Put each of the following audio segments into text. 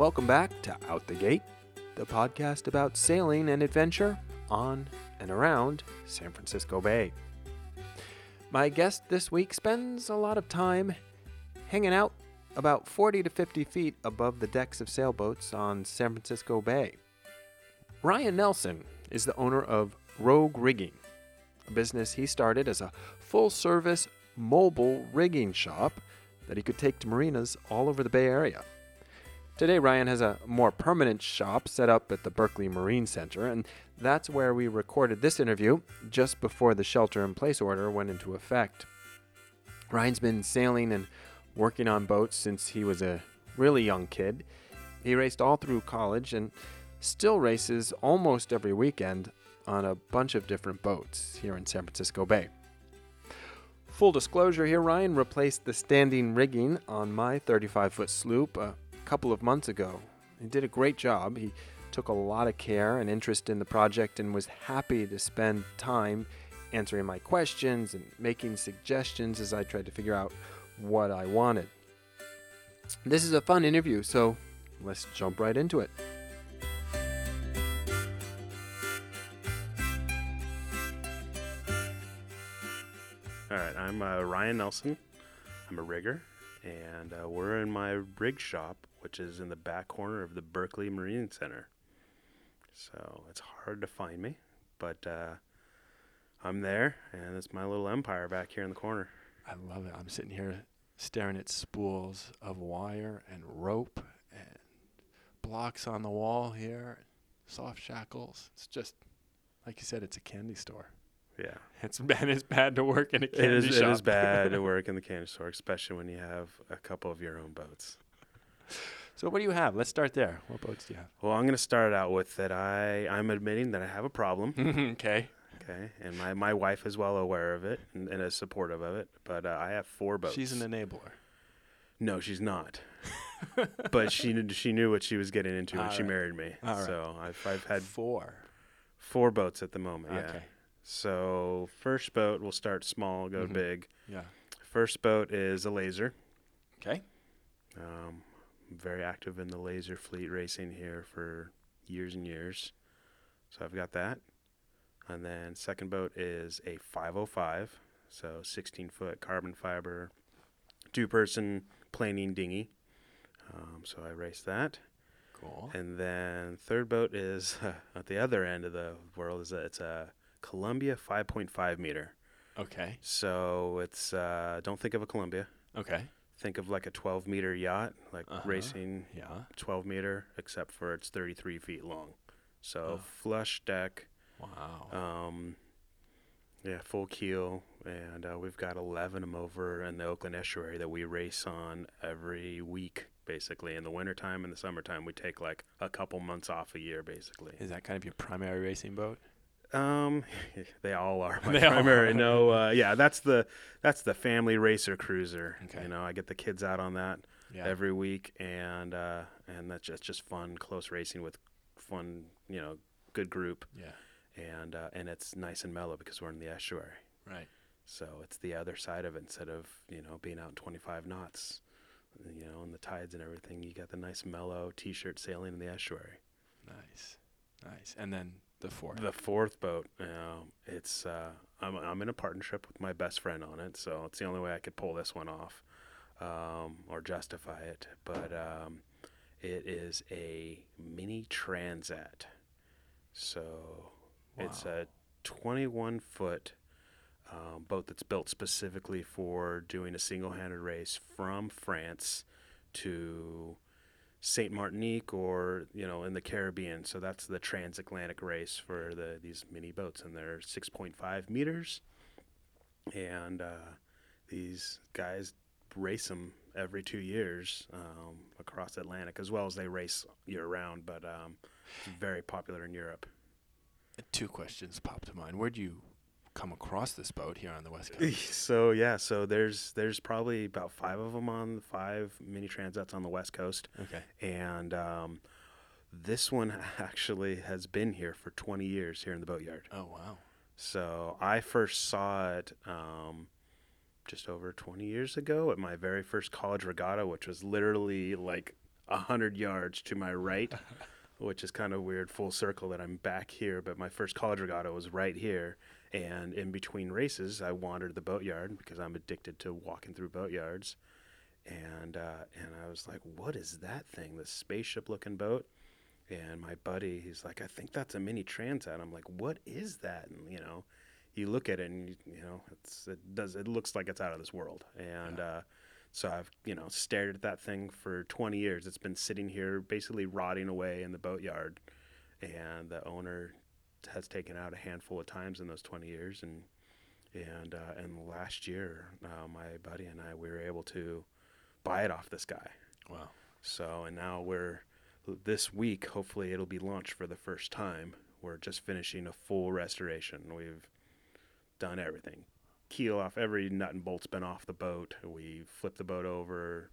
Welcome back to Out the Gate, the podcast about sailing and adventure on and around San Francisco Bay. My guest this week spends a lot of time hanging out about 40 to 50 feet above the decks of sailboats on San Francisco Bay. Ryan Nelson is the owner of Rogue Rigging, a business he started as a full service mobile rigging shop that he could take to marinas all over the Bay Area. Today, Ryan has a more permanent shop set up at the Berkeley Marine Center, and that's where we recorded this interview just before the shelter in place order went into effect. Ryan's been sailing and working on boats since he was a really young kid. He raced all through college and still races almost every weekend on a bunch of different boats here in San Francisco Bay. Full disclosure here Ryan replaced the standing rigging on my 35 foot sloop couple of months ago. He did a great job. He took a lot of care and interest in the project and was happy to spend time answering my questions and making suggestions as I tried to figure out what I wanted. This is a fun interview, so let's jump right into it. All right, I'm uh, Ryan Nelson. I'm a rigger, and uh, we're in my rig shop, which is in the back corner of the Berkeley Marine Center. So it's hard to find me, but uh, I'm there, and it's my little empire back here in the corner. I love it. I'm sitting here staring at spools of wire and rope and blocks on the wall here, soft shackles. It's just, like you said, it's a candy store. Yeah, It's bad. It's bad to work in a candy it is. shop. It is bad to work in the candy store, especially when you have a couple of your own boats. so what do you have? Let's start there. What boats do you have? Well, I'm going to start out with that. I I'm admitting that I have a problem. okay. Okay, and my, my wife is well aware of it and, and is supportive of it. But uh, I have four boats. She's an enabler. No, she's not. but she knew she knew what she was getting into when All she married me. All right. So I've I've had Four. four boats at the moment. Yeah. So first boat we'll start small, go Mhm. big. Yeah. First boat is a laser. Okay. Um, very active in the laser fleet racing here for years and years. So I've got that. And then second boat is a 505, so 16 foot carbon fiber, two person planing dinghy. Um, so I race that. Cool. And then third boat is at the other end of the world is a, it's a Columbia 5.5 meter. Okay. So it's uh, don't think of a Columbia. Okay. Think of like a 12 meter yacht, like Uh-huh. racing Yeah. 12 meter, except for it's 33 feet long. So Oh. flush deck, Wow. um, yeah, full keel, and uh, we've got 11 of them over in the Oakland estuary that we race on every week, basically. In the wintertime and the summertime, we take like a couple months off a year, basically. Is that kind of your primary racing boat? Um, they all are my They primary. are. No, uh, yeah, that's the that's the family racer cruiser. Okay. You know, I get the kids out on that Yeah. every week, and uh, and that's just just fun, close racing with fun, you know, good group, yeah. and uh, and it's nice and mellow because we're in the estuary. Right. So it's the other side of it instead of you know being out in 25 knots, you know, and the tides and everything. You got the nice mellow t-shirt sailing in the estuary. Nice. Nice. And then the fourth. The fourth boat, you know, it's uh, I'm I'm in a partnership with my best friend on it, so it's the only way I could pull this one off, um, or justify it. But um, it is a mini transat, so it's a 21 foot um, boat that's built specifically for doing a single-handed race from France to Saint Martinique or you know in the Caribbean. So that's the transatlantic race for the these mini boats, and they're 6.5 meters. And uh, these guys race them every two years um, across Atlantic, as well as they race year round. But um, very popular in Europe. Two questions pop to mind. Where do you come across this boat here on the West Coast? So yeah, so there's there's probably about five of them on five mini transats on the West Coast. Okay. and um, this one actually has been here for 20 years here in the boatyard. Oh wow. So I first saw it um, just over 20 years ago at my very first college regatta, which was literally like a hundred yards to my right, which is kind of weird, full circle that I'm back here. But my first college regatta was right here, and in between races, I wandered the boatyard because I'm addicted to walking through boatyards, and uh, and I was like, what is that thing? This spaceship-looking boat. And my buddy, he's like, I think that's a mini transat. I'm like, what is that? And you know, you look at it and you, you know, it's it does it looks like it's out of this world. And Yeah. uh, so I've you know stared at that thing for 20 years. It's been sitting here basically rotting away in the boatyard, and the owner has taken out a handful of times in those 20 years. And and uh, and last year, uh, my buddy and I we were able to buy it off this guy. Wow. So, and now we're this week, hopefully, it'll be launched for the first time. We're just finishing a full restoration. We've done everything keel off, every nut and bolt's been off the boat. We flipped the boat over.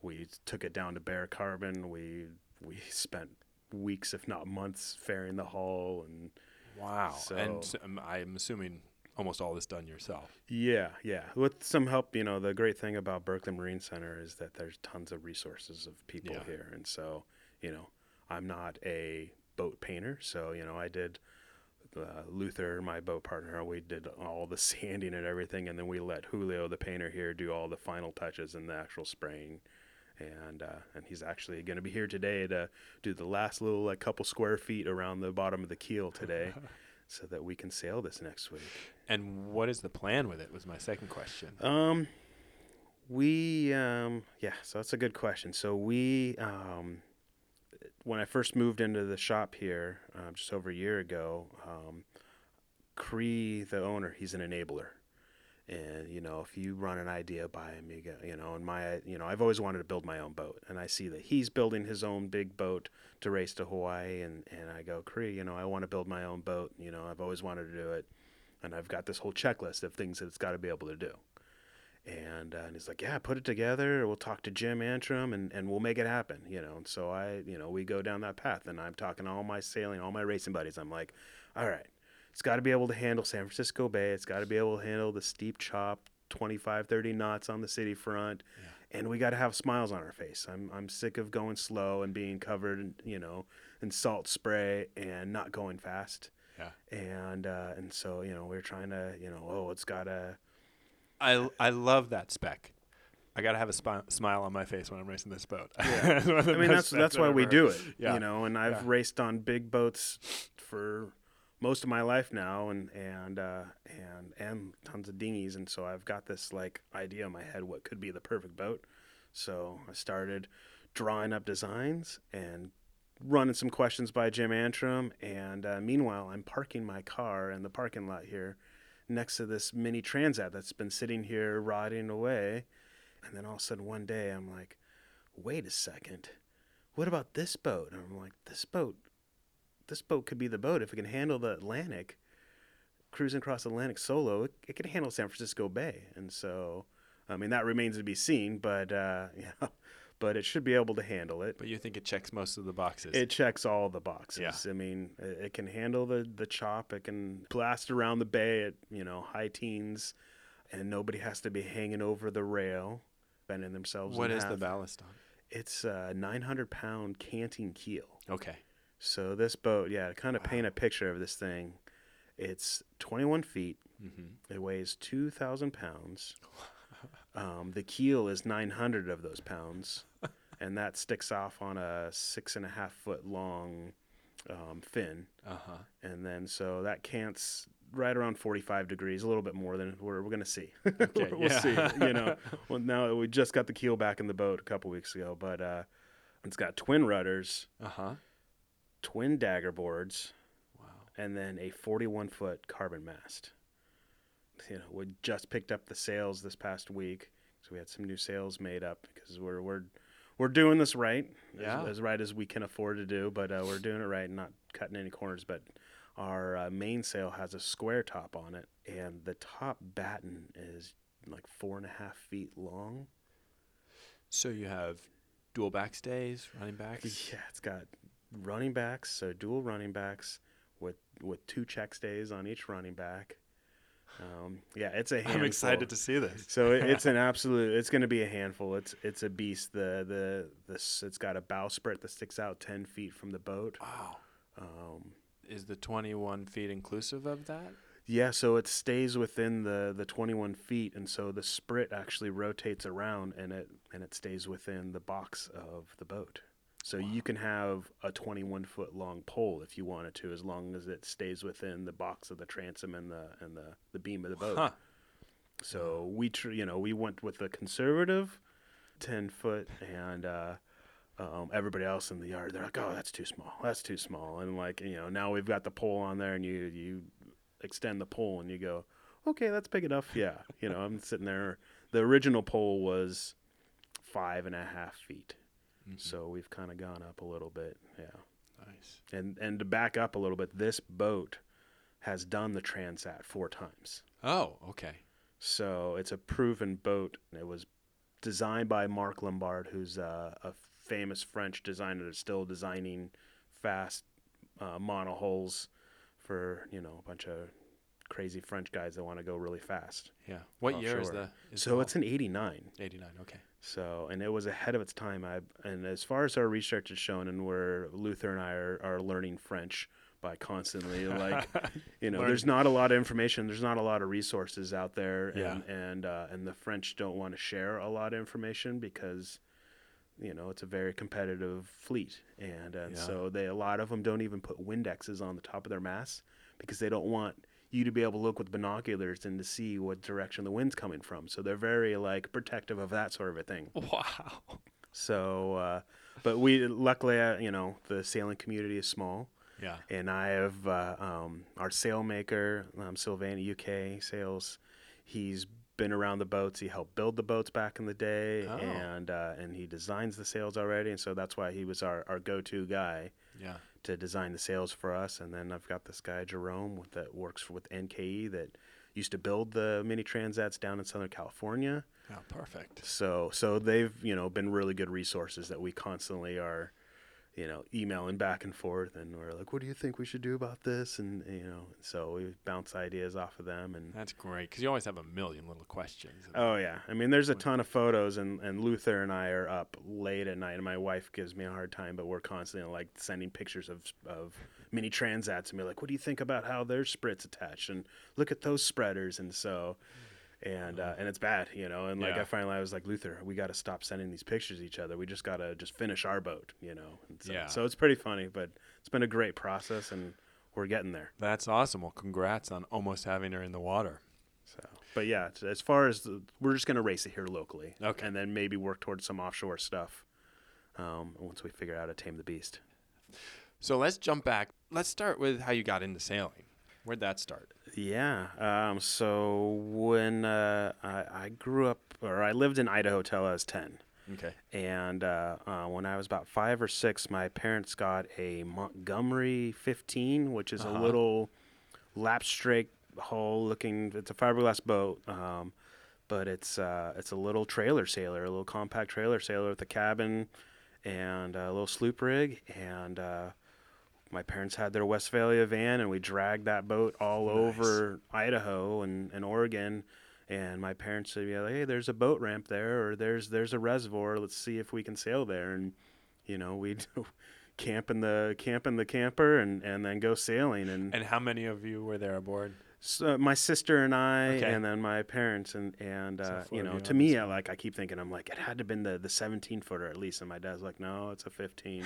We took it down to bare carbon. We we spent weeks, if not months, fairing the hull and Wow. and So- s- um, I'm assuming almost all this done yourself. Yeah, yeah. With some help, you know, the great thing about Berkeley Marine Center is that there's tons of resources of people Yeah. here. And so, you know, I'm not a boat painter. So, you know, I did uh, Luther, my boat partner, we did all the sanding and everything. And then we let Julio, the painter here, do all the final touches and the actual spraying. And uh, and he's actually going to be here today to do the last little like couple square feet around the bottom of the keel today, so that we can sail this next week. And what is the plan with it? Was my second question. Um, we um, yeah. So that's a good question. So we um, when I first moved into the shop here, um, just over a year ago, um, Cree, the owner, he's an enabler. And you know, if you run an idea by him, you get you know, and my you know, I've always wanted to build my own boat, and I see that he's building his own big boat to race to Hawaii, and and I go, Cree, you know, I want to build my own boat. You know, I've always wanted to do it, and I've got this whole checklist of things that it's got to be able to do. And, uh, and he's like, yeah, put it together. We'll talk to Jim Antrim and, and we'll make it happen, you know. And so I, you know, we go down that path and I'm talking to all my sailing, all my racing buddies. I'm like, all right, it's got to be able to handle San Francisco Bay. It's got to be able to handle the steep chop, 25, 30 knots on the city front. Yeah. And we got to have smiles on our face. I'm, I'm sick of going slow and being covered, in, you know, in salt spray and not going fast. Yeah. And, uh, and so, you know, we're trying to, you know, oh, it's got to, I I love that spec. I gotta have a spi- smile on my face when I'm racing this boat. Yeah. It's one of the I mean, that's that's why we heard. do it. Yeah. You know, and I've Yeah. raced on big boats for most of my life now, and and uh, and and tons of dinghies, and so I've got this like idea in my head what could be the perfect boat. So I started drawing up designs and running some questions by Jim Antrim, and uh, meanwhile I'm parking my car in the parking lot here next to this mini transat that's been sitting here rotting away. And then all of a sudden one day I'm like, wait a second, what about this boat? And I'm like, this boat, this boat could be the boat if it can handle the Atlantic, cruising across the Atlantic solo. It, it can handle San Francisco Bay, and so, I mean, that remains to be seen. But uh, yeah, but it should be able to handle it. But you think it checks most of the boxes? It checks all the boxes. Yeah. I mean, it, it can handle the the chop. It can blast around the bay at you know high teens, and nobody has to be hanging over the rail, bending themselves. what is the ballast on? It's a 900 pound canting keel. Okay. So this boat, yeah, to kind of paint a picture of this thing, it's 21 feet. Mm-hmm. It weighs 2,000 pounds. Um, the keel is 900 of those pounds, and that sticks off on a six and a half foot long um, fin. Uh huh. And then so that cant's right around 45 degrees, a little bit more than we're, we're going to see. Okay, we'll see. You know, well, now we just got the keel back in the boat a couple weeks ago, but uh, it's got twin rudders, Uh huh. Twin dagger boards, Wow. and then a 41 foot carbon mast. You know, we just picked up the sails this past week, so we had some new sails made up because we're we're we're doing this right, Yeah. as, as right as we can afford to do, but uh, we're doing it right and not cutting any corners. But our uh, mainsail has a square top on it, and the top batten is like four and a half feet long. So you have dual backstays, running backs. Yeah, it's got running backs, so dual running backs with with two check stays on each running back. Um, yeah, it's a handful. I'm excited to see this. So it, it's an absolute. It's going to be a handful. It's it's a beast. The the this it's got a bowsprit that sticks out ten feet from the boat. Wow. Um, Is the 21 feet inclusive of that? yeah, so it stays within the the 21 feet, and so the sprit actually rotates around, and it and it stays within the box of the boat. So you can have a 21 foot long pole if you wanted to, as long as it stays within the box of the transom and the and the, the beam of the boat. Huh. So we, tr- you know, we went with the conservative, ten foot, and uh, um, everybody else in the yard, they're like, "Oh, that's too small. That's too small." And like, you know, now we've got the pole on there, and you you extend the pole, and you go, "Okay, that's big enough." Yeah, you know, I'm sitting there. The original pole was five and a half feet, so we've kind of gone up a little bit. Yeah. Nice. And and to back up a little bit, this boat has done the Transat four times. Oh, okay. So it's a proven boat. It was designed by Marc Lombard, who's uh, a famous French designer that's still designing fast uh, monohulls for you know a bunch of crazy French guys that want to go really fast. Yeah. What year is the? Is so the it's an '89. 89. Okay. So, and it was ahead of its time. I and as far as our research has shown, and where Luther and I are, are learning French by constantly like, you know, there's not a lot of information. There's not a lot of resources out there, and Yeah. and uh, and the French don't want to share a lot of information because, you know, it's a very competitive fleet, and and Yeah. so they a lot of them don't even put Windexes on the top of their masts because they don't want you to be able to look with binoculars and to see what direction the wind's coming from. So they're very like protective of that sort of a thing. Wow. So, uh, but we luckily, uh, you know, the sailing community is small, Yeah. and I have uh, um, our sailmaker, um, Sylvania UK Sails. He's been around the boats. He helped build the boats back in the day, Oh. and uh, and he designs the sails already, and so that's why he was our, our go to guy Yeah. to design the sails for us. And then I've got this guy Jerome with, that works with NKE that used to build the mini transats down in Southern California. Oh, perfect. So so they've you know been really good resources that we constantly are, you know, emailing back and forth, and we're like, what do you think we should do about this? And you know, so we bounce ideas off of them, and That's great because you always have a million little questions. oh yeah, I mean, there's a ton of photos, and and Luther and I are up late at night, and my wife gives me a hard time, but we're constantly like sending pictures of of mini transats, and be like, what do you think about how their sprits attached, and look at those spreaders, and so and uh, and it's bad, you know. And like Yeah. I finally I was like Luther, we got to stop sending these pictures to each other. We just got to just finish our boat, you know. So, Yeah. So it's pretty funny, but it's been a great process, and we're getting there. That's awesome. Well, congrats on almost having her in the water. So, but yeah, as far as the, we're just gonna race it here locally, Okay. and then maybe work towards some offshore stuff. Um, once we figure out how to tame the beast. So let's jump back. Let's start with how you got into sailing. Where'd that start? Yeah. Um, so when uh, I, I grew up, or I lived in Idaho till I was ten. Okay. And uh, uh, when I was about five or six, my parents got a Montgomery 15, which is Uh-huh. a little lap strake hull looking. It's a fiberglass boat, um, but it's uh, it's a little trailer sailor, a little compact trailer sailor with a cabin and a little sloop rig. And uh, my parents had their Westfalia van, and we dragged that boat all Nice. over Idaho and, and Oregon. And my parents would be like, "Hey, there's a boat ramp there, or there's there's a reservoir. Let's see if we can sail there." And you know, we'd camp in the camp in the camper, and, and then go sailing. And, And how many of you were there aboard? So my sister and I, Okay. and then my parents, and and uh, you know, to me, I like I keep thinking, I'm like, it had to have been the the 17 footer at least. And my dad's like, no, it's a 15.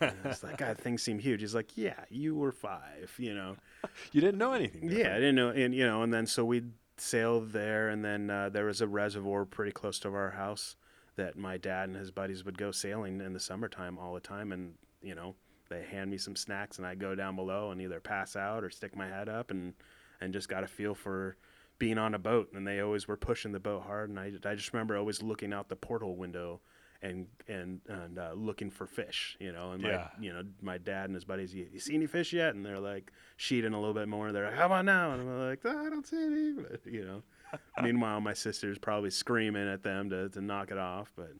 it's like, God, things seem huge. He's like, yeah, you were five, you know. You didn't know anything. Yeah, I didn't know, and you know, and then so we'd sail there, and then uh, there was a reservoir pretty close to our house that my dad and his buddies would go sailing in the summertime all the time, and you know, they hand me some snacks, and I go down below and either pass out or stick my head up, and and just got a feel for being on a boat, and they always were pushing the boat hard, and I I just remember always looking out the porthole window. And and and uh, looking for fish, you know, and my Yeah. you know my dad and his buddies, you, you see any fish yet? And they're like sheeting a little bit more. They're like, how about now? And I'm like, "Oh, I don't see any. But, you know, meanwhile my sister's probably screaming at them to, to knock it off. But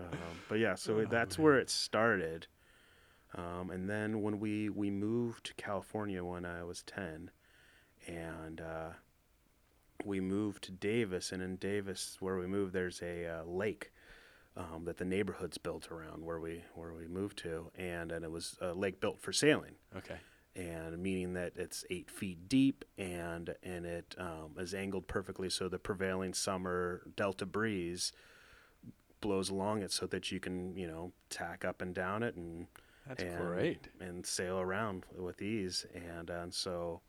um, but yeah, so Oh, that's man. where it started. Um, and then when we we moved to California when I was ten, and uh, we moved to Davis, and in Davis, where we moved, there's a uh, lake um, that the neighborhood's built around where we where we moved to, and and it was a lake built for sailing, Okay. and meaning that it's eight feet deep, and and it um, is angled perfectly so the prevailing summer delta breeze blows along it, so that you can you know tack up and down it and That's and, great. and sail around with ease. And, and so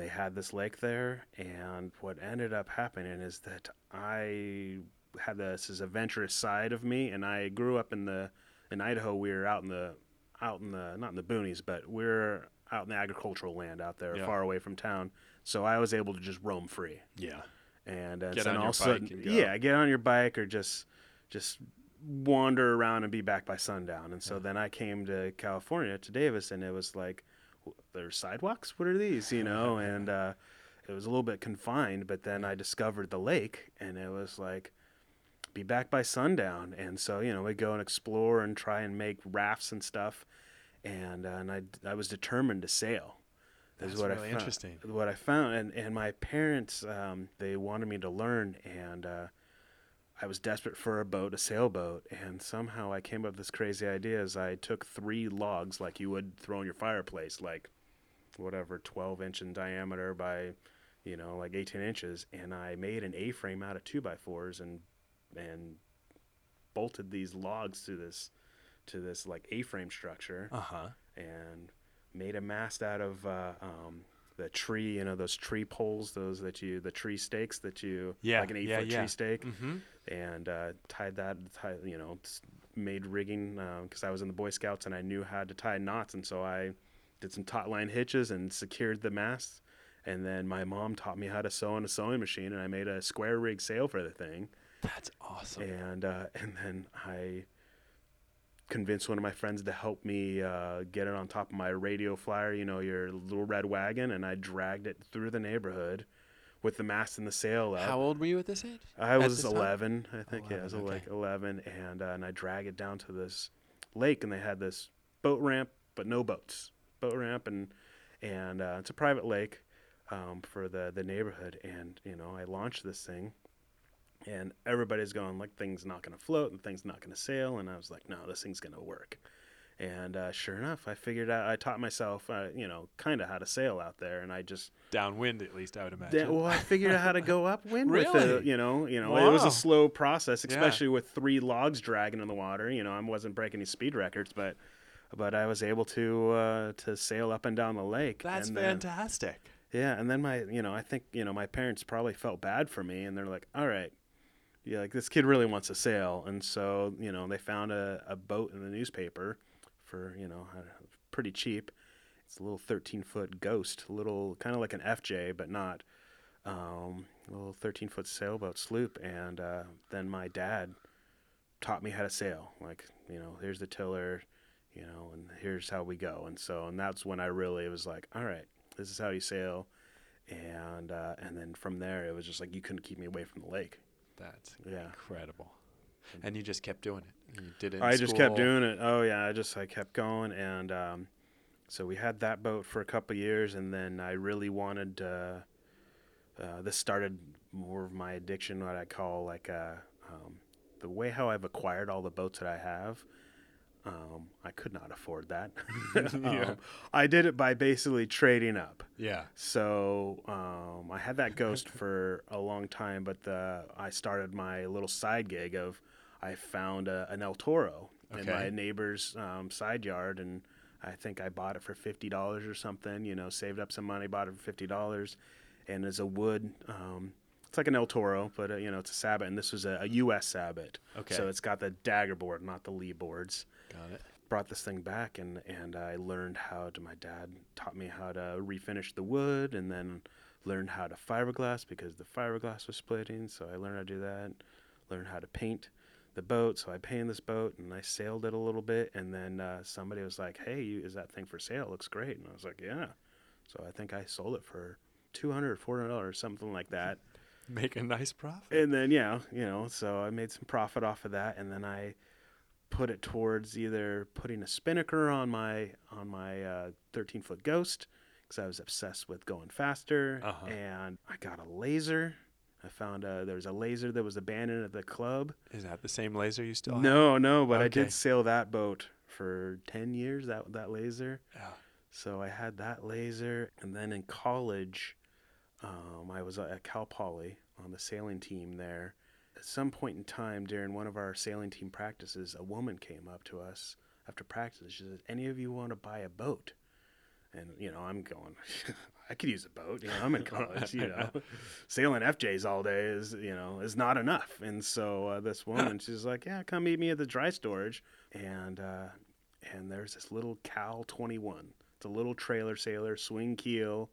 they had this lake there. And what ended up happening is that I had this, this adventurous side of me, and I grew up in the in Idaho. We were out in the out in the not in the boonies, but we are out in the agricultural land out there, Yeah. far away from town. So I was able to just roam free Yeah. and uh, Get so on all your of a sudden, bike and go. yeah, get on your bike or just just wander around and be back by sundown. And so Yeah. then I came to California to Davis, and it was like, "W- there's sidewalks. What are these? You know, and uh, it was a little bit confined. But then I discovered the lake, and it was like. Be back by sundown, and so you know we go and explore and try and make rafts and stuff, and uh, and I I was determined to sail. That's what I really found interesting. what I found, and, and my parents, um, they wanted me to learn, and uh, I was desperate for a boat, a sailboat, and somehow I came up with this crazy idea. As I took three logs, like you would throw in your fireplace, like whatever, 12 inch in diameter by, you know, like 18 inches, and I made an A-frame out of two by fours and and bolted these logs to this to this like A-frame structure Uh huh. and made a mast out of uh, um, the tree, you know, those tree poles, those that you, the tree stakes that you, Yeah, like an eight yeah, foot yeah. tree stake, Mm-hmm. and uh, tied that, tie, you know, made rigging because I was in the Boy Scouts and I knew how to tie knots, and so I did some taut line hitches and secured the mast. And then my mom taught me how to sew on a sewing machine, and I made a square rig sail for the thing That's awesome. and uh, and then I convinced one of my friends to help me uh, get it on top of my radio flyer, you know, your little red wagon, and I dragged it through the neighborhood with the mast and the sail up. How old were you at this age? I at was this time? 11, I think. yeah, I was 11, like 11, and uh, and I drag it down to this lake, and they had this boat ramp, but no boats. Boat ramp, and and uh, it's a private lake um, for the the neighborhood, and you know I launched this thing, and everybody's going like things not going to float and things not going to sail, and I was like, no, this thing's going to work. And uh, sure enough, I figured out. I taught myself, uh, you know, kind of how to sail out there, and I just Downwind, at least I would imagine. yeah, well, I figured out how to go upwind with Really? it. You know, you know, it was a slow process, Yeah. especially with three logs dragging in the water. You know, I wasn't breaking any speed records, but but I was able to uh, to sail up and down the lake. That's and then- fantastic. yeah, and then my, you know, I think you know my parents probably felt bad for me, and they're like, all right. Yeah, like this kid really wants to sail, and so you know they found a, a boat in the newspaper for you know uh, pretty cheap. It's a little 13 foot ghost, a little kind of like an FJ, but not. Um, a little 13 foot sailboat sloop, and uh, then my dad taught me how to sail. Like you know, here's the tiller, you know, and here's how we go. And so, and that's when I really was like, all right, this is how you sail. And uh, and then from there, it was just like you couldn't keep me away from the lake. That's Yeah. incredible. And you just kept doing it. You did it. I just kept doing it. Oh yeah, I just I kept going, and um, so we had that boat for a couple years, and then I really wanted. Uh, uh, this started more of my addiction, what I call like uh, um, the way how I've acquired all the boats that I have. Um, I could not afford that. Yeah. um, I did it by basically trading up. Yeah. So um, I had that ghost for a long time, but the, I started my little side gig of I found a, an El Toro in my neighbor's um, side yard, and I think I bought it for fifty dollars or something. You know, saved up some money, bought it for fifty dollars, and as a wood. Um, it's like an El Toro, but uh, you know it's a Sabot, and this was a, a U.S. Sabot. Okay. So it's got the dagger board, not the Lee boards Got it. brought this thing back and and I learned how to my dad taught me how to refinish the wood and then learned how to fiberglass because the fiberglass was splitting so I learned how to do that learned how to paint the boat so I painted this boat and I sailed it a little bit and then uh, somebody was like hey you, is that thing for sale it looks great and I was like yeah so I think I sold it for 200 400 dollars something like that Make a nice profit. and then yeah, you know, so I made some profit off of that, and then I put it towards either putting a spinnaker on my on my uh, 13 foot Ghost because I was obsessed with going faster, Uh-huh. and I got a laser I found uh, there was a laser that was abandoned at the club. Is that the same laser you still have? No, no, but I did sail that boat for ten years. That that laser. Yeah. So I had that laser, and then in college, um, I was at Cal Poly on the sailing team there. At some point in time during one of our sailing team practices, a woman came up to us after practice. She said, "Any of you want to buy a boat?" And you know, I'm going, I could use a boat. You know, I'm in college. You know, sailing FJs all day is you know is not enough. And so uh, this woman, she's like, "Yeah, come meet me at the dry storage." And uh, and there's this little Cal 21. It's a little trailer sailor, swing keel.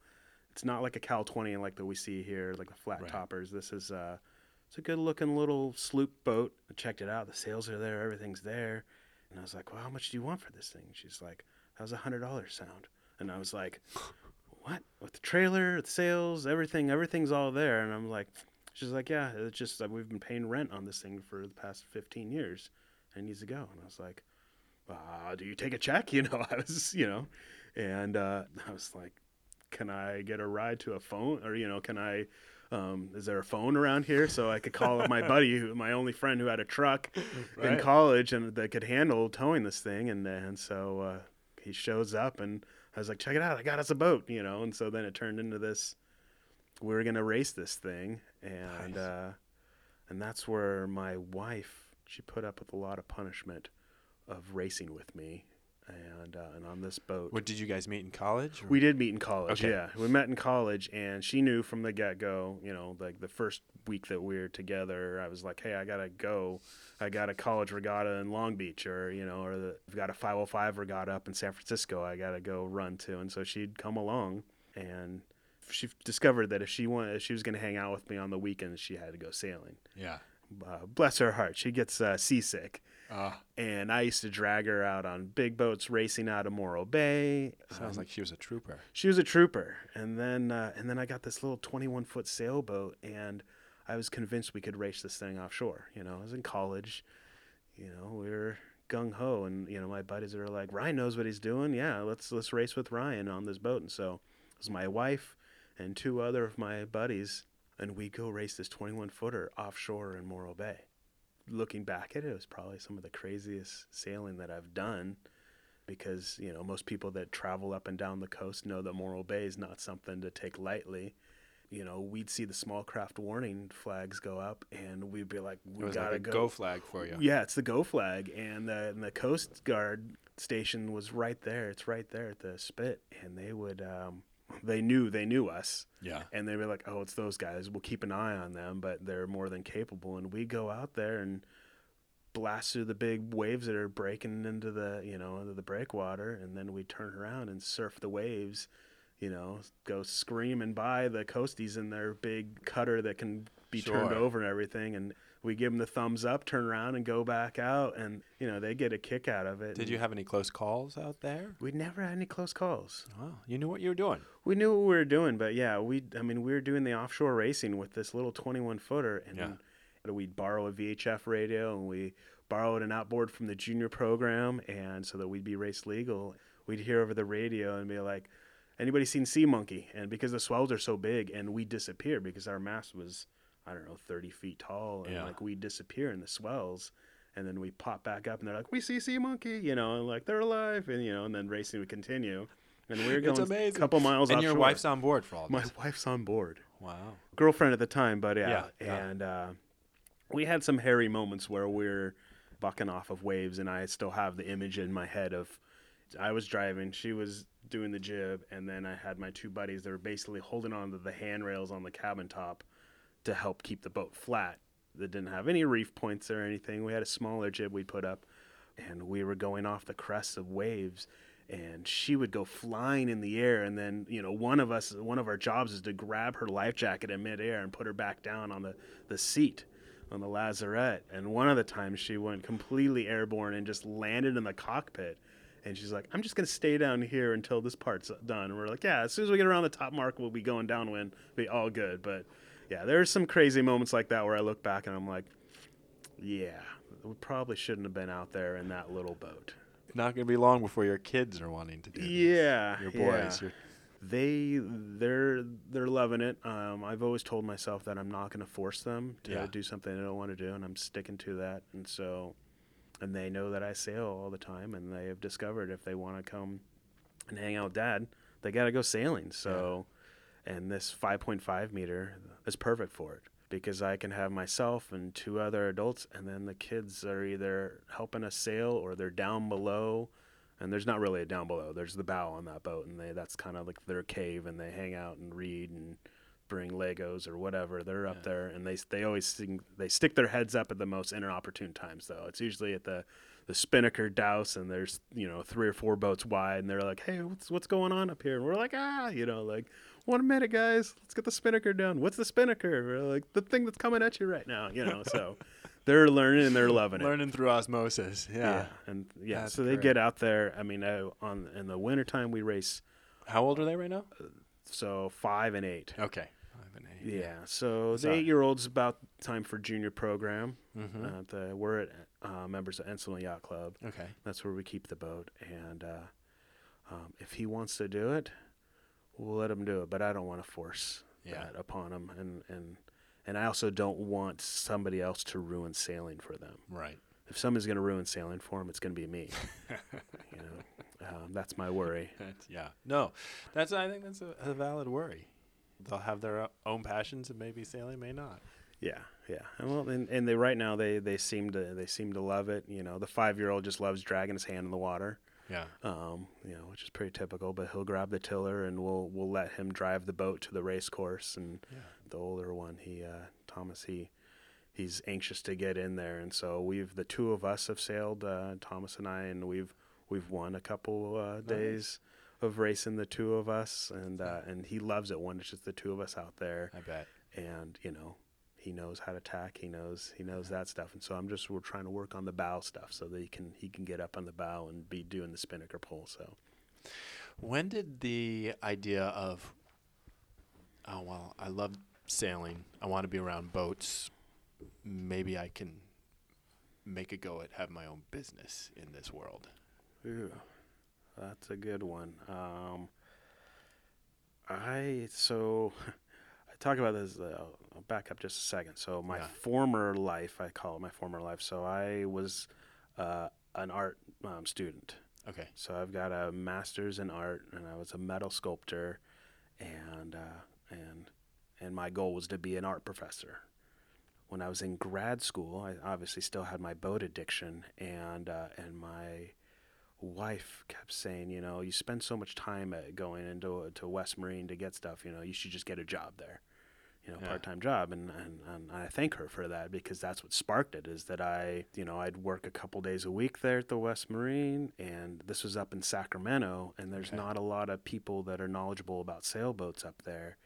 It's not like a Cal 20 like that we see here, like the flat Right. toppers. This is uh, it's a good looking little sloop boat. I checked it out. The sails are there, everything's there. And I was like, well, how much do you want for this thing? She's like, that was a hundred dollars sound? And I was like, what? With the trailer, the sails, everything, everything's all there. And I'm like, she's like, yeah, it's just that we've been paying rent on this thing for the past 15 years. And it needs to go. And I was like, uh, do you take a check? You know, I was, you know, and uh, I was like, can I get a ride to a phone? Or, you know, can I, um, is there a phone around here so I could call up my buddy, who, my only friend who had a truck in college and that could handle towing this thing? And, and so uh, he shows up and I was like, check it out. I got us a boat, you know? And so then it turned into this, we were going to race this thing. And, Nice. uh, and that's where my wife, she put up with a lot of punishment of racing with me. And, uh, and on this boat, What did you guys meet in college? or- we did meet in college. Okay. Yeah, we met in college, and she knew from the get go. You know, like the first week that we were together, I was like, "Hey, I gotta go. I got a college regatta in Long Beach, or you know, or the, I've got a 505 regatta up in San Francisco. I gotta go run to." And so she'd come along, and she discovered that if she wanted, if she was gonna hang out with me on the weekends, she had to go sailing. yeah. Uh, bless her heart, she gets uh, seasick Uh, and I used to drag her out on big boats racing out of Morro Bay. sounds Um, like she was a trooper. she was a trooper, and then uh, and then I got this little 21 foot sailboat, and I was convinced we could race this thing offshore. You know, I was in college, you know, we were gung ho, and you know, my buddies were like, Ryan knows what he's doing. Yeah, let's let's race with Ryan on this boat. And so it was my wife and two other of my buddies, and we go race this 21 footer offshore in Morro Bay. Looking back at it, it was probably some of the craziest sailing that I've done because you know most people that travel up and down the coast know that Morro Bay is not something to take lightly. You know, we'd see the small craft warning flags go up, and we'd be like, "We gotta like go." go flag for you. Yeah, it's the go flag, and the and the Coast Guard station was right there. It's right there at the spit, and they would. Um, they knew they knew us, Yeah. and they were like, "Oh, it's those guys. We'll keep an eye on them, but they're more than capable." And we go out there and blast through the big waves that are breaking into the you know into the breakwater, and then we turn around and surf the waves. You know, go screaming by the coasties in their big cutter that can be turned over and everything, and we give them the thumbs up, turn around, and go back out, and you know they get a kick out of it. Did you have any close calls out there? We never had any close calls Oh, you knew what you were doing. we knew what we were doing, but yeah, we I mean we were doing the offshore racing with this little 21 footer, and Yeah. we'd borrow a VHF radio and we borrowed an outboard from the junior program, and so that we'd be race legal, we'd hear over the radio and be like, "Anybody seen Sea Monkey?" And because the swells are so big, and we disappear because our mast was I don't know 30 feet tall, and Yeah. like we disappear in the swells. And then we pop back up, and they're like, "We see Sea Monkey," you know, and like they're alive, and you know, and then racing would continue, and we were going a couple miles and your wife's on board for all My this. wife's on board. Wow. Girlfriend at the time, but yeah. Yeah, yeah. And uh, we had some hairy moments where we're bucking off of waves, and I still have the image in my head of I was driving, she was doing the jib, and then I had my two buddies that were basically holding on to the handrails on the cabin top to help keep the boat flat. That didn't have any reef points or anything. We had a smaller jib we put up, and we were going off the crests of waves and she would go flying in the air and then you know one of us one of our jobs is to grab her life jacket in midair and put her back down on the, the seat on the lazarette and one of the times she went completely airborne and just landed in the cockpit and she's like i'm just to stay down here until this part's done and we're like yeah as soon as we get around the top mark we'll be going downwind be all good but yeah there's some crazy moments like that where i look back and i'm like yeah we probably shouldn't have been out there in that little boat Not going to be long before your kids are wanting to do this. yeah Your yeah. boys. Your, they they're they're loving it. Um, I've always told myself that I'm not going to force them to Yeah. do something they don't want to do, and I'm sticking to that. And so, and they know that I sail all the time, and they have discovered if they want to come and hang out with Dad, they got to go sailing. So, and this 5.5 meter is perfect for it because I can have myself and two other adults, and then the kids are either helping us sail or they're down below. And there's not really a down below. There's the bow on that boat, and they that's kind of like their cave, and they hang out and read and bring Legos or whatever. They're up Yeah. there, and they they always sing, they stick their heads up at the most inopportune times. Though it's usually at the the Spinnaker Douse, and there's you know three or four boats wide, and they're like, "Hey, what's what's going on up here?" And we're like, "Ah, you know, like one minute, guys, let's get the Spinnaker down. What's the Spinnaker? Like the thing that's coming at you right now, you know." So they're learning and they're loving it. Learning through osmosis. Yeah. and yeah, That's so they great. get out there. I mean, uh, on in the wintertime we race How old are they right now? so five and eight. Okay. Five and eight. Yeah, so the eight year old's about time for junior program. Mm-hmm. Uh, the, we're at uh, members of Encinal Yacht Club. okay. That's where we keep the boat, and uh, um, if he wants to do it, we'll let them do it. But I don't want to force Yeah. that upon them, and and and I also don't want somebody else to ruin sailing for them. Right. If somebody's going to ruin sailing for them, it's going to be me. you know, um, that's my worry. That's, yeah. No, that's. I think that's a, a valid worry. They'll have their own passions, and maybe sailing may not. Yeah, yeah. And well, and, and they right now they they seem to they seem to love it. You know, the five year old just loves dragging his hand in the water. Yeah. Um, you know, which is pretty typical. But he'll grab the tiller and we'll we'll let him drive the boat to the race course. And Yeah. the older one, he uh, Thomas, he he's anxious to get in there. And so we've the two of us have sailed, uh, Thomas and I, and we've we've won a couple uh, days of racing the two of us. And uh, and he loves it when it's just the two of us out there I bet. and you know he knows how to tack he knows he knows that stuff and so i'm just we're trying to work on the bow stuff so that he can he can get up on the bow and be doing the spinnaker pull so When did the idea of, oh well, I love sailing. I want to be around boats. Maybe I can make a go at have my own business in this world. Ooh, that's a good one um i so talk about this uh, i'll back up just a second so my Yeah. former life i call it my former life so i was uh, an art um, student Okay. So I've got a master's in art, and I was a metal sculptor, and uh, and and my goal was to be an art professor. When I was in grad school, I obviously still had my boat addiction, and uh, and my wife kept saying, you know, you spend so much time at going into to West Marine to get stuff, you know, you should just get a job there, you know, Yeah. part time job, and, and and I thank her for that because that's what sparked it. Is that I, you know, I'd work a couple days a week there at the West Marine, and this was up in Sacramento, and there's Okay. not a lot of people that are knowledgeable about sailboats up there,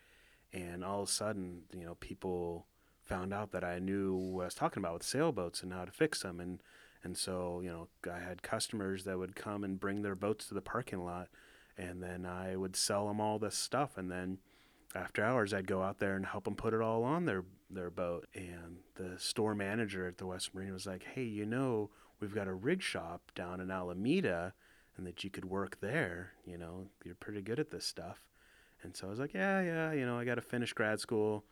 and all of a sudden, you know, people found out that I knew what I was talking about with sailboats and how to fix them, and and so you know, I had customers that would come and bring their boats to the parking lot, and then I would sell them all this stuff, and then after hours I'd go out there and help them put it all on their their boat. And the store manager at the West Marine was like, "Hey, you know, we've got a rig shop down in Alameda, and that you could work there. You know, you're pretty good at this stuff." And so I was like, "Yeah, yeah, you know, I got to finish grad school."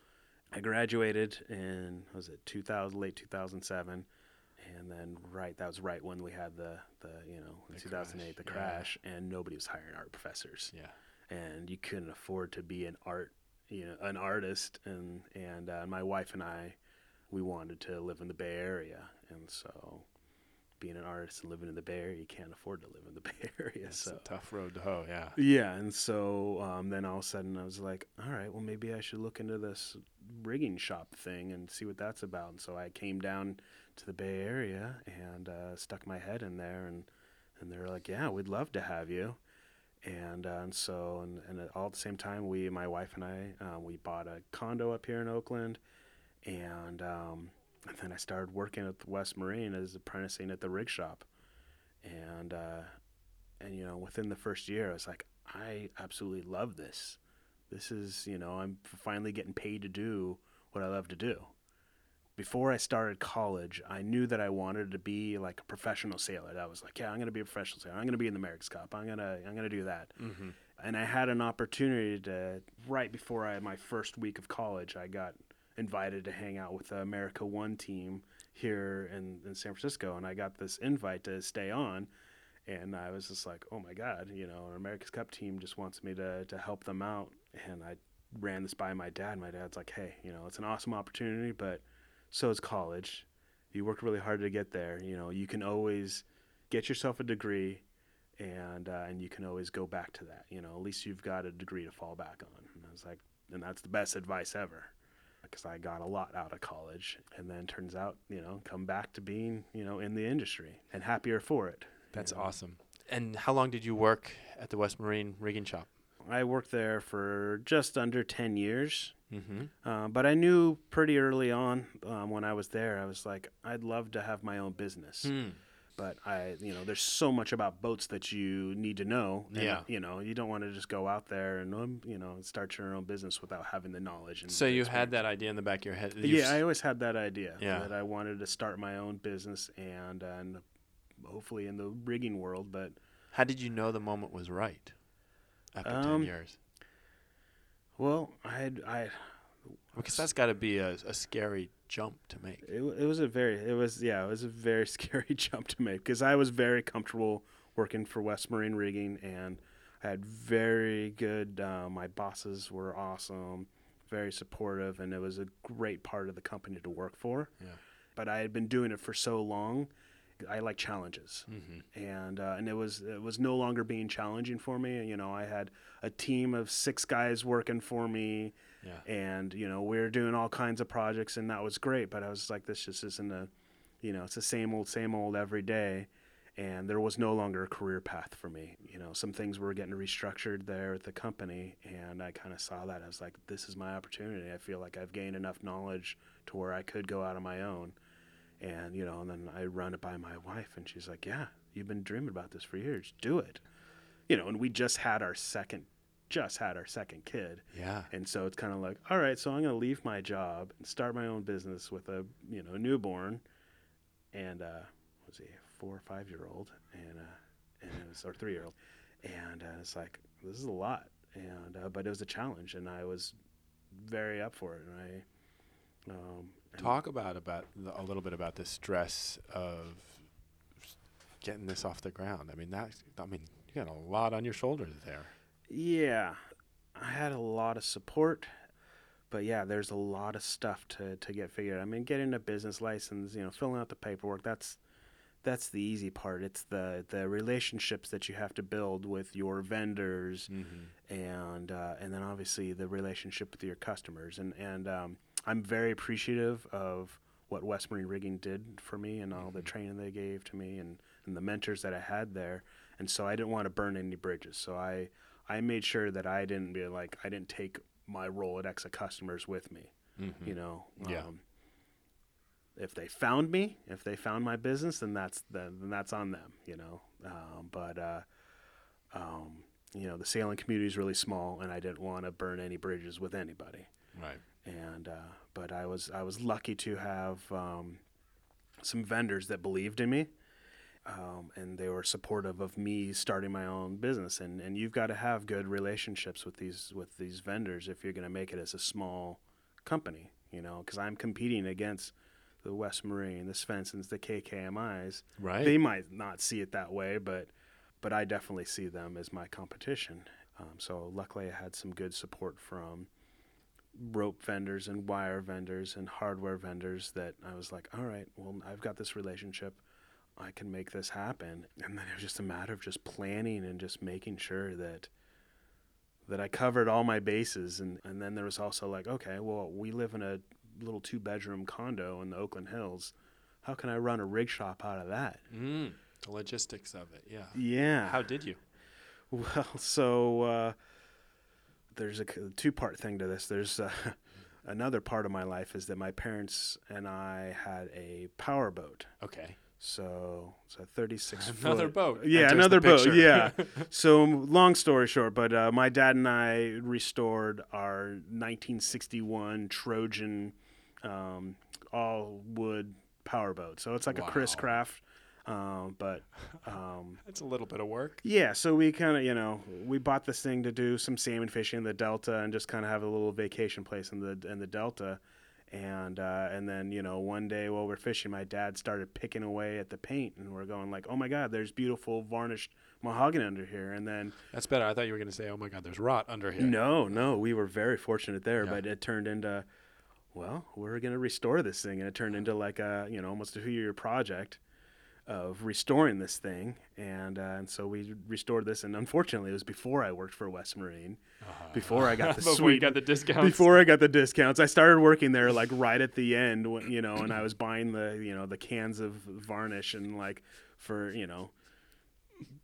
I graduated in was it 2000 late 2007 and then right that was right when we had the the you know The 2008 the crash, yeah. crash and nobody was hiring art professors Yeah. And you couldn't afford to be an art you know an artist and and uh, my wife and I we wanted to live in the Bay Area and so being an artist and living in the Bay Area you can't afford to live in the Bay Area It's so a tough road to hoe. Yeah. yeah, and so um, then all of a sudden I was like, all right, well maybe I should look into this rigging shop thing and see what that's about. And so I came down to the Bay Area and uh, stuck my head in there, and and they're like, yeah, we'd love to have you. And, uh, and so and, and all at the same time, we my wife and I uh, we bought a condo up here in Oakland, and um, and then I started working at the West Marine as apprenticing at the rig shop, and. Uh, and you know within the first year i was like i absolutely love this. This is you know i'm finally getting paid to do what i love to do before I started college, I knew that I wanted to be like a professional sailor. That was like, yeah, I'm going to be a professional sailor. I'm going to be in the America's Cup. I'm going to I'm going to do that. Mm-hmm. And I had an opportunity to right before I my first week of college, I got invited to hang out with the America One team here in, in San Francisco, and I got this invite to stay on. And I was just like, oh my God, you know, an America's Cup team just wants me to, to help them out. And I ran this by my dad. My dad's like, hey, you know, it's an awesome opportunity, but so is college. You worked really hard to get there. You know, you can always get yourself a degree and uh, and you can always go back to that. You know, at least you've got a degree to fall back on. And I was like, and that's the best advice ever, because I got a lot out of college, and then turns out, you know, come back to being, you know, in the industry and happier for it. That's you know. awesome. And how long did you work at the West Marine rigging shop? I worked there for just under ten years. Mm-hmm. Uh, but I knew pretty early on um, when I was there, I was like, I'd love to have my own business. Hmm. but I, you know, there's so much about boats that you need to know. and, Yeah. You know, you don't want to just go out there and, um, you know, start your own business without having the knowledge. And So you experience. had that idea in the back of your head. You've Yeah, I always had that idea Yeah. that I wanted to start my own business and, and hopefully in the rigging world. But how did you know the moment was right? After ten Um, years, well, I had, I, because that's got to be a, a scary jump to make. it, it was a very, it was, yeah, it was a very scary jump to make because I was very comfortable working for West Marine Rigging and I had very good, uh, my bosses were awesome, very supportive, and it was a great part of the company to work for. Yeah. But I had been doing it for so long, I like challenges. Mm-hmm. and uh, and it was it was no longer being challenging for me. You know, I had a team of six guys working for me, Yeah. and you know we were doing all kinds of projects, and that was great. But I was like, this just isn't a, you know, it's the same old, same old every day, and there was no longer a career path for me. You know, some things were getting restructured there at the company, and I kind of saw that. I was like, this is my opportunity. I feel like I've gained enough knowledge to where I could go out on my own and you know and then i run it by my wife and she's like yeah you've been dreaming about this for years. Do it. You know and we just had our second just had our second kid. Yeah. and so it's kind of like all right so i'm going to leave my job and start my own business with a you know a newborn and uh was he four or five year old and uh and it was or three year old and uh, it's like this is a lot. And uh, but it was a challenge and i was very up for it. And i um Talk about about the, a little bit about the stress of getting this off the ground. I mean that. I mean you got a lot on your shoulders there. Yeah, I had a lot of support, but yeah, there's a lot of stuff to, to get figured. out. I mean, getting a business license, you know, filling out the paperwork, that's that's the easy part. It's the the relationships that you have to build with your vendors Mm-hmm. and uh, and then obviously the relationship with your customers. And and um, I'm very appreciative of what West Marine Rigging did for me and all the Mhm. training they gave to me and, and the mentors that I had there. And so I didn't want to burn any bridges. So I I made sure that I didn't be like I didn't take my role at Exa customers with me. Mm-hmm. You know. Yeah. Um, if they found me, if they found my business, then that's then, then that's on them, you know. Um, but uh, um, you know, the sailing community is really small, and I didn't want to burn any bridges with anybody. Right. And uh, but I was I was lucky to have um, some vendors that believed in me, um, and they were supportive of me starting my own business. And, and you've got to have good relationships with these with these vendors if you're going to make it as a small company. You know, because I'm competing against the West Marine, the Svendsens, the KKMIs. Right. They might not see it that way, but but I definitely see them as my competition. Um, so luckily, I had some good support from rope vendors and wire vendors and hardware vendors that I was like, all right, well, I've got this relationship. I can make this happen. And then it was just a matter of just planning and just making sure that that I covered all my bases. And, and then there was also like, okay, well, we live in a little two bedroom condo in the Oakland Hills. How can I run a rig shop out of that? Mm. The logistics of it. Yeah. Yeah. How did you? Well, so uh, there's a two part thing to this. There's uh, another part of my life is that my parents and I had a power boat. Okay. So it's a 36 Another foot. boat. Yeah, another boat. Yeah. so long story short, but uh, my dad and I restored our 1961 Trojan um, all wood powerboat. So it's like Wow. a Chris Craft, um, but um, That's a little bit of work. yeah. So we kind of you know we bought this thing to do some salmon fishing in the Delta and just kind of have a little vacation place in the in the Delta. And uh, and then you know one day while we're fishing, my dad started picking away at the paint, and we're going like, oh my god, there's beautiful varnished mahogany under here. And then That's better. I thought you were going to say, "Oh my God, there's rot under here." no, no, we were very fortunate there, Yeah. but it turned into, well, we're gonna restore this thing, and it turned into like a you know almost a two-year project of restoring this thing, and uh, and so we restored this, and unfortunately, it was before I worked for West Marine, before I got the Before sweet, got the discounts. before I got the discounts. I started working there like right at the end, when, you know, and I was buying the you know the cans of varnish and like for you know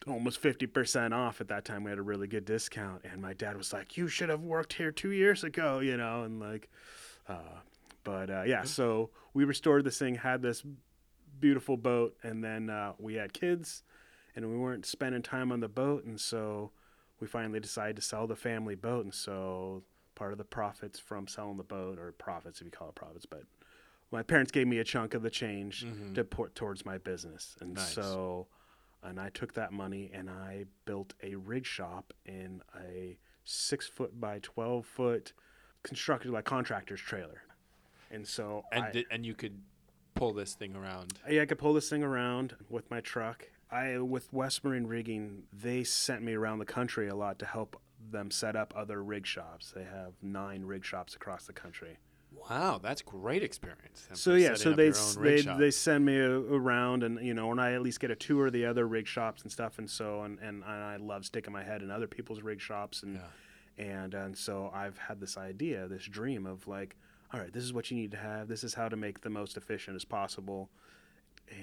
almost 50% off at that time we had a really good discount and my dad was like you should have worked here two years ago you know and like uh, but uh, yeah so we restored this thing had this beautiful boat and then uh, we had kids and we weren't spending time on the boat and so we finally decided to sell the family boat and so part of the profits from selling the boat or profits if you call it profits but my parents gave me a chunk of the change to put towards my business and Nice. so and I took that money and I built a rig shop in a six foot by twelve foot constructed like contractor's trailer. And so and I, and you could pull this thing around. yeah, I could pull this thing around with my truck. I with West Marine Rigging, they sent me around the country a lot to help them set up other rig shops. They have nine rig shops across the country. Wow, that's great experience. So yeah, so they your s- own rig they they send me a, around, and you know, and I at least get a tour of the other rig shops and stuff, and so and and, and I love sticking my head in other people's rig shops, and and and so I've had this idea, this dream of like, all right, this is what you need to have, this is how to make the most efficient as possible.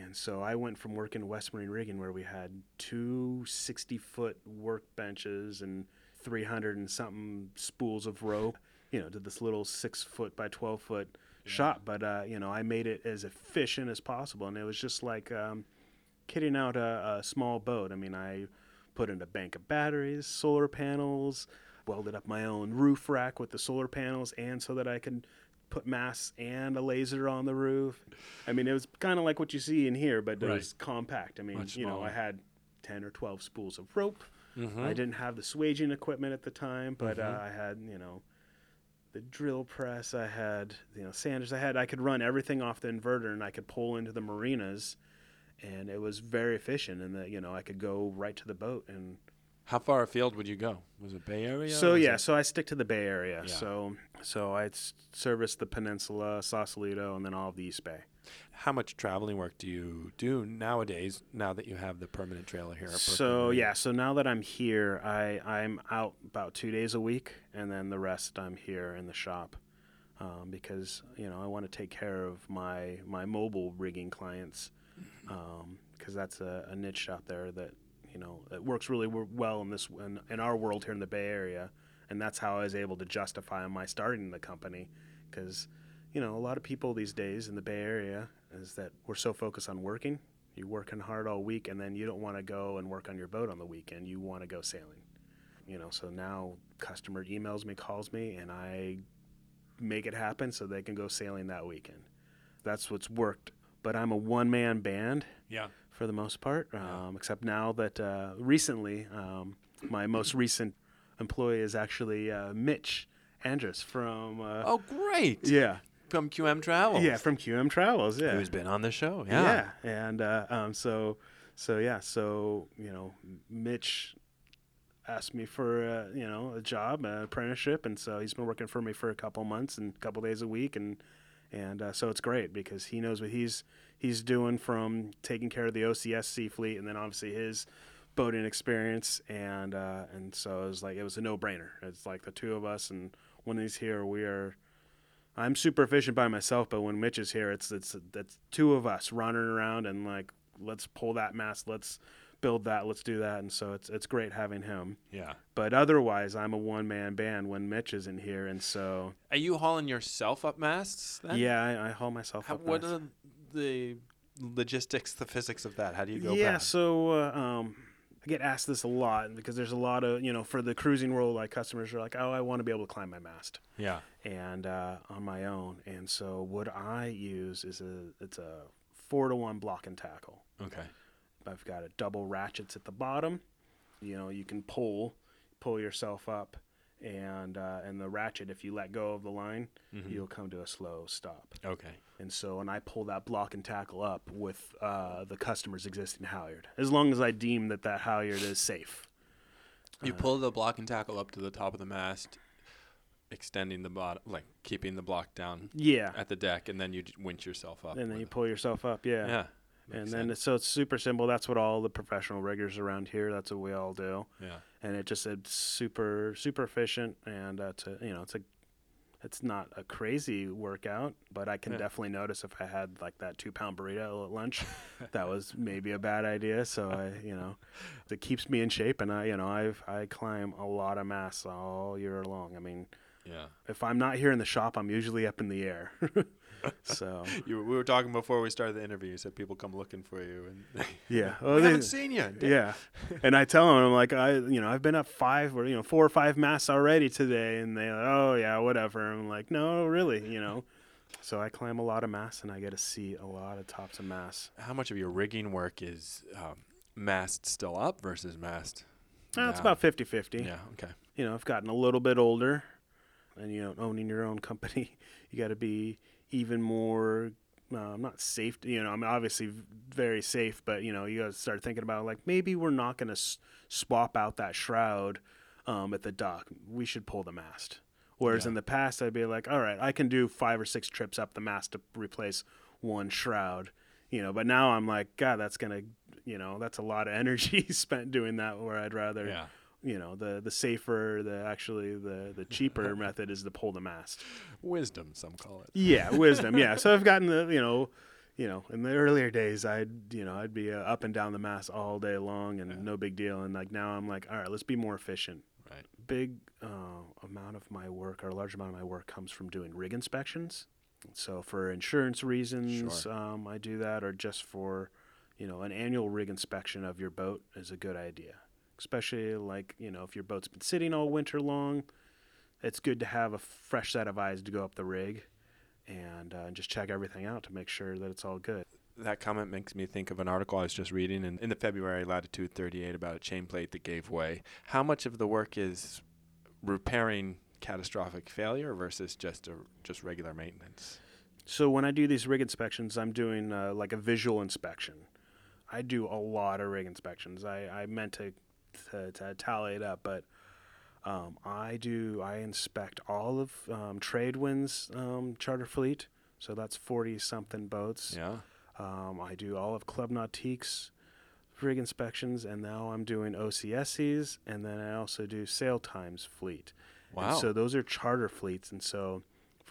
And so I went from working in West Marine rigging where we had two 60 foot workbenches and 300 and something spools of rope, you know, to this little six foot by 12 foot shop. But, uh, you know, I made it as efficient as possible. And it was just like um, kitting out a, a small boat. I mean, I put in a bank of batteries, solar panels, welded up my own roof rack with the solar panels, and so that I could put masts and a laser on the roof. I mean, it was kind of like what you see in here, but it Right. was compact. I mean, Much you know, smaller. I had 10 or 12 spools of rope. Mhm. I didn't have the swaging equipment at the time, but Mhm. uh, I had, you know, the drill press. I had, you know, sanders. I had, I could run everything off the inverter and I could pull into the marinas and it was very efficient and that, you know, I could go right to the boat and How far afield would you go? Was it Bay Area? so yeah, it- so I stick to the Bay Area. Yeah. So so I service the peninsula, Sausalito, and then all of the East Bay. How much traveling work do you do nowadays? Now that you have the permanent trailer here. So yeah, so now that I'm here, I I'm out about two days a week, and then the rest I'm here in the shop, um, because you know I want to take care of my my mobile rigging clients, because that's a, a niche out there that you know it works really well in this in, in our world here in the Bay Area, and that's how I was able to justify my starting the company, because you know a lot of people these days in the Bay Area is that we're so focused on working. You're working hard all week and then you don't want to go and work on your boat on the weekend. You want to go sailing. You know so now customer emails me calls me and i make it happen so they can go sailing that weekend. That's what's worked. But i'm a one-man band. Yeah. For the most part um, except now that uh, recently um, my most recent employee is actually uh, mitch andrus from uh, Oh, great. yeah From QM Travels. yeah from qm travels yeah Who's been on the show? Yeah. yeah, and uh, um, so so yeah, so you know, Mitch asked me for uh, you know a job, an apprenticeship, and so he's been working for me for a couple months and a couple days a week, and and uh, so it's great because he knows what he's he's doing from taking care of the OCSC Fleet, and then obviously his boating experience, and uh, and so it was like it was a no brainer. It's like the two of us, and when he's here, we are. I'm super efficient by myself, but when Mitch is here, it's it's it's two of us running around and like let's pull that mast, let's build that, let's do that, and so it's it's great having him. Yeah. But otherwise, I'm a one man band when Mitch isn't here, and so Are you hauling yourself up masts? Then? yeah, I, I haul myself How, up. what nice. Are the logistics, the physics of that? How do you go? yeah, about so uh, um, I get asked this a lot because there's a lot of you know for the cruising world, like customers are like, oh, I want to be able to climb my mast. yeah. and uh, on my own. And so what I use is a it's a four to one block and tackle. Okay. I've got a double ratchets at the bottom. You know, you can pull pull yourself up, and uh, and the ratchet, if you let go of the line, Mhm. you'll come to a slow stop. Okay. And so, and I pull that block and tackle up with uh, the customer's existing halyard, as long as I deem that that halyard is safe. You Uh, pull the block and tackle up to the top of the mast, extending the bottom, like keeping the block down Yeah, at the deck, and then you j- winch yourself up. and then you it. pull yourself up. Yeah. yeah. And then it's, so it's super simple. That's what all the professional riggers around here. That's what we all do. yeah. and it just it's super super efficient and uh, to you know it's a it's not a crazy workout but i can Yeah. definitely notice if i had like that two pound burrito at lunch that was maybe a bad idea so i you know it keeps me in shape and i you know i've i climb a lot of mass all year long i mean Yeah. if i'm not here in the shop i'm usually up in the air so You, we were talking before we started the interview. You said people come looking for you, and yeah we they- haven't seen you. yeah and i tell them i'm like i you know i've been up five or you know four or five mass already today and they're like oh yeah whatever i'm like no really you know so i climb a lot of mass and i get to see a lot of tops of mass How much of your rigging work is um, mast still up versus mast? Uh, it's about 50 50 Yeah. Okay. you know i've gotten a little bit older and you know owning your own company you got to be even more uh, not safe you know i'm obviously very safe but you know you got to start thinking about like maybe we're not going to s- swap out that shroud um, at the dock we should pull the mast whereas Yeah. in the past i'd be like all right i can do five or six trips up the mast to replace one shroud you know but now i'm like god that's going to you know that's a lot of energy spent doing that where i'd rather Yeah. You know the the safer the actually the the cheaper method is to pull the mast Wisdom, some call it. yeah wisdom yeah so i've gotten the you know you know in the earlier days i'd you know i'd be uh, up and down the mast all day long and Yeah. no big deal and like now i'm like all right let's be more efficient Right. big uh, amount of my work or a large amount of my work comes from doing rig inspections so for insurance reasons Sure. um, i do that or just for you know an annual rig inspection of your boat is a good idea especially like you know if your boat's been sitting all winter long it's good to have a fresh set of eyes to go up the rig and uh, just check everything out to make sure that it's all good That comment makes me think of an article I was just reading in, in the February Latitude 38 about a chain plate that gave way. How much of the work is repairing catastrophic failure versus just a, just regular maintenance? So when I do these rig inspections, I'm doing uh, like a visual inspection. I do a lot of rig inspections. I, I meant to, to to tally it up, but um, I do I inspect all of um, Tradewind's um, charter fleet. So that's forty something boats. Yeah. Um, I do all of Club Nautique's rig inspections, and now I'm doing OCSC's, and then I also do SailTime's fleet. And Wow. so those are charter fleets, and so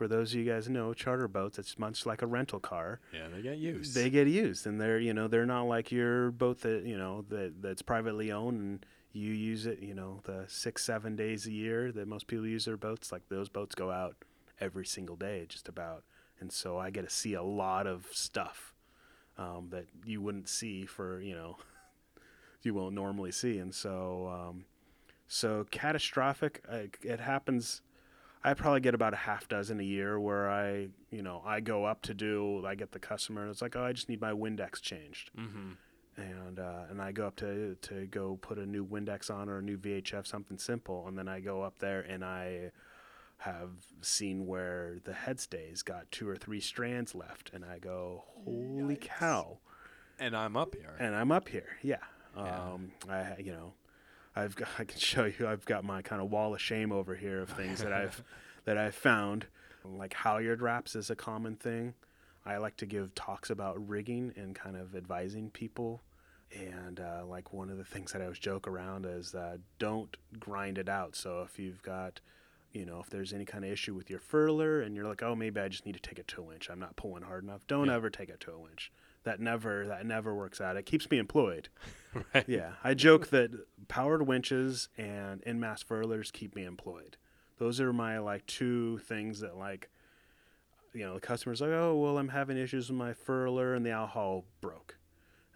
for those of you guys who know charter boats, it's much like a rental car. yeah, they get used. They get used, and they're you know they're not like your boat that you know that that's privately owned and you use it you know the six seven days a year that most people use their boats. Like those boats go out every single day, just about, and so I get to see a lot of stuff um, that you wouldn't see for you know you won't normally see, and so um, so catastrophic. Uh, it happens. I probably get about a half dozen a year where I, you know, I go up to do. I get the customer, and it's like, oh, I just need my Windex changed, mm-hmm. and uh, and I go up to to go put a new Windex on or a new VHF, something simple, and then I go up there and I have seen where the head stays got two or three strands left, and I go, holy Yikes. cow! And I'm up here. and I'm up here. Yeah. Yeah. Um, I you know, I've got, I can show you. I've got my kind of wall of shame over here of things that I've that I've found. Like halyard wraps is a common thing. I like to give talks about rigging and kind of advising people. And uh, like one of the things that I always joke around is uh, don't grind it out. So if you've got, you know, if there's any kind of issue with your furler and you're like, oh, maybe I just need to take it to a winch. I'm not pulling hard enough. Don't Yeah. ever take it to a winch. That never that never works out. It keeps me employed. right. Yeah, I joke that powered winches and in mast furlers keep me employed. Those are my like two things that like, you know, the customer's like, oh well, I'm having issues with my furler and the outhaul broke,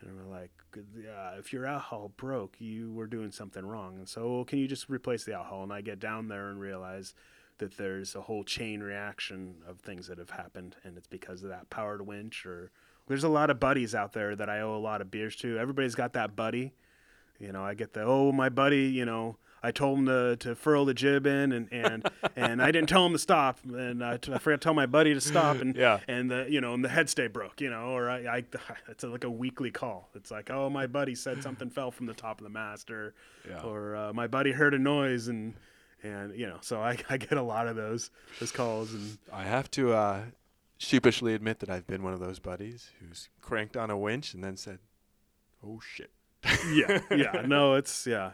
and we're like, yeah, if your outhaul broke, you were doing something wrong, and so well, can you just replace the outhaul? And I get down there and realize that there's a whole chain reaction of things that have happened, and it's because of that powered winch. Or there's a lot of buddies out there that I owe a lot of beers to. Everybody's got that buddy. You know, I get the oh my buddy. You know, I told him to, to furl the jib in, and and, and I didn't tell him to stop, and I, t- I forgot to tell my buddy to stop, and Yeah. and the you know and the headstay broke, you know, or I, I it's like a weekly call. It's like oh my buddy said something fell from the top of the master Yeah. or uh, my buddy heard a noise, and and you know, so I, I get a lot of those those calls, and I have to uh, sheepishly admit that I've been one of those buddies who's cranked on a winch and then said, "Oh shit." yeah, yeah, no, it's yeah,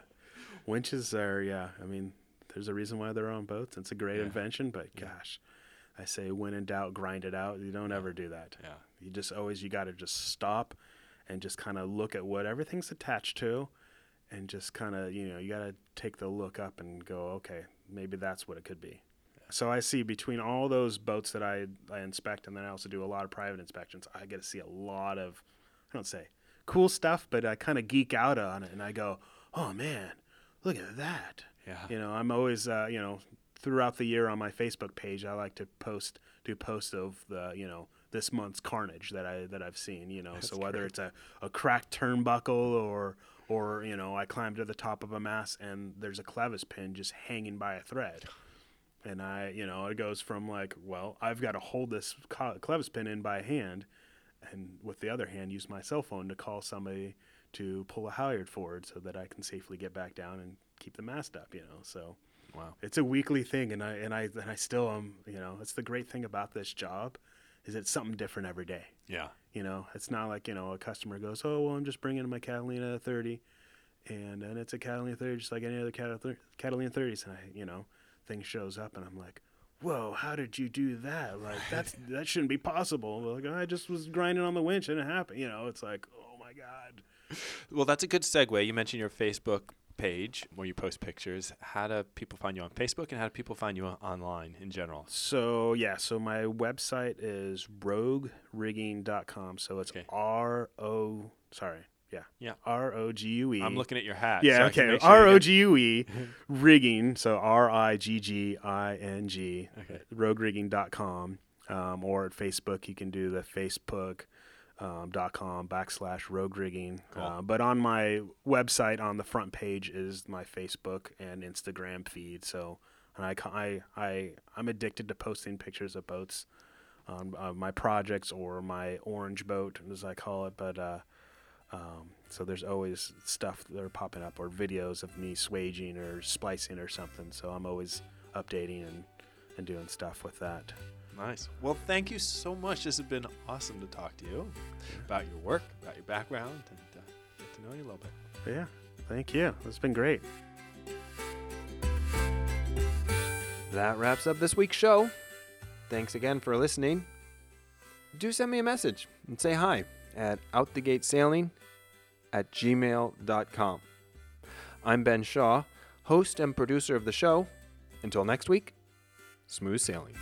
winches are yeah. I mean, there's a reason why they're on boats. It's a great Yeah. invention, but Yeah. gosh, I say when in doubt, grind it out. You don't ever do that. Yeah. You just always you got to just stop and just kind of look at what everything's attached to, and just kind of you know you got to take the look up and go, okay, maybe that's what it could be. So I see between all those boats that I, I inspect, and then I also do a lot of private inspections. I get to see a lot of, I don't say cool stuff, but I kind of geek out on it, and I go, oh man, look at that. Yeah. You know, I'm always, uh, you know, throughout the year on my Facebook page, I like to post, do posts of the, you know, this month's carnage that I that I've seen. You know, so whether great. it's a, a cracked turnbuckle or or you know, I climbed to the top of a mast and there's a clevis pin just hanging by a thread. And I, you know, it goes from like, well, I've got to hold this clevis pin in by hand, and with the other hand, use my cell phone to call somebody to pull a halyard forward so that I can safely get back down and keep the mast up. You know, so Wow. it's a weekly thing, and I and I and I still am. You know, it's the great thing about this job, is it's something different every day. Yeah. You know, it's not like you know a customer goes, oh well, I'm just bringing my Catalina 30, and and it's a Catalina 30 just like any other Catalina 30s, and I you know, thing shows up, and I'm like. Whoa! How did you do that? Like that's that shouldn't be possible. Like I just was grinding on the winch and it happened. You know, it's like, oh my god. Well, that's a good segue. You mentioned your Facebook page where you post pictures. How do people find you on Facebook and how do people find you online in general? So yeah, so my website is roguerigging.com. So it's Okay. R O sorry, yeah. Yeah. R O G U E. I'm looking at your hat. Yeah, so okay. make sure you R O G U E rigging. So R I G G I N G. Okay. Roguerigging.com. Um, or at Facebook, you can do the Facebook. Um, dot com backslash rogue rigging. Cool. Uh, but on my website, on the front page, is my Facebook and Instagram feed. So and I, I, I I'm addicted to posting pictures of boats on uh, my projects or my orange boat, as I call it. But uh, um, so there's always stuff that are popping up or videos of me swaging or splicing or something. So I'm always updating and, and doing stuff with that. Nice. Well, thank you so much. This has been awesome to talk to you about your work, about your background, and uh, get to know you a little bit. Yeah, thank you. It's been great. That wraps up this week's show. Thanks again for listening. Do send me a message and say hi at outthegatesailing at gmail.com. I'm Ben Shaw, host and producer of the show. Until next week, smooth sailing.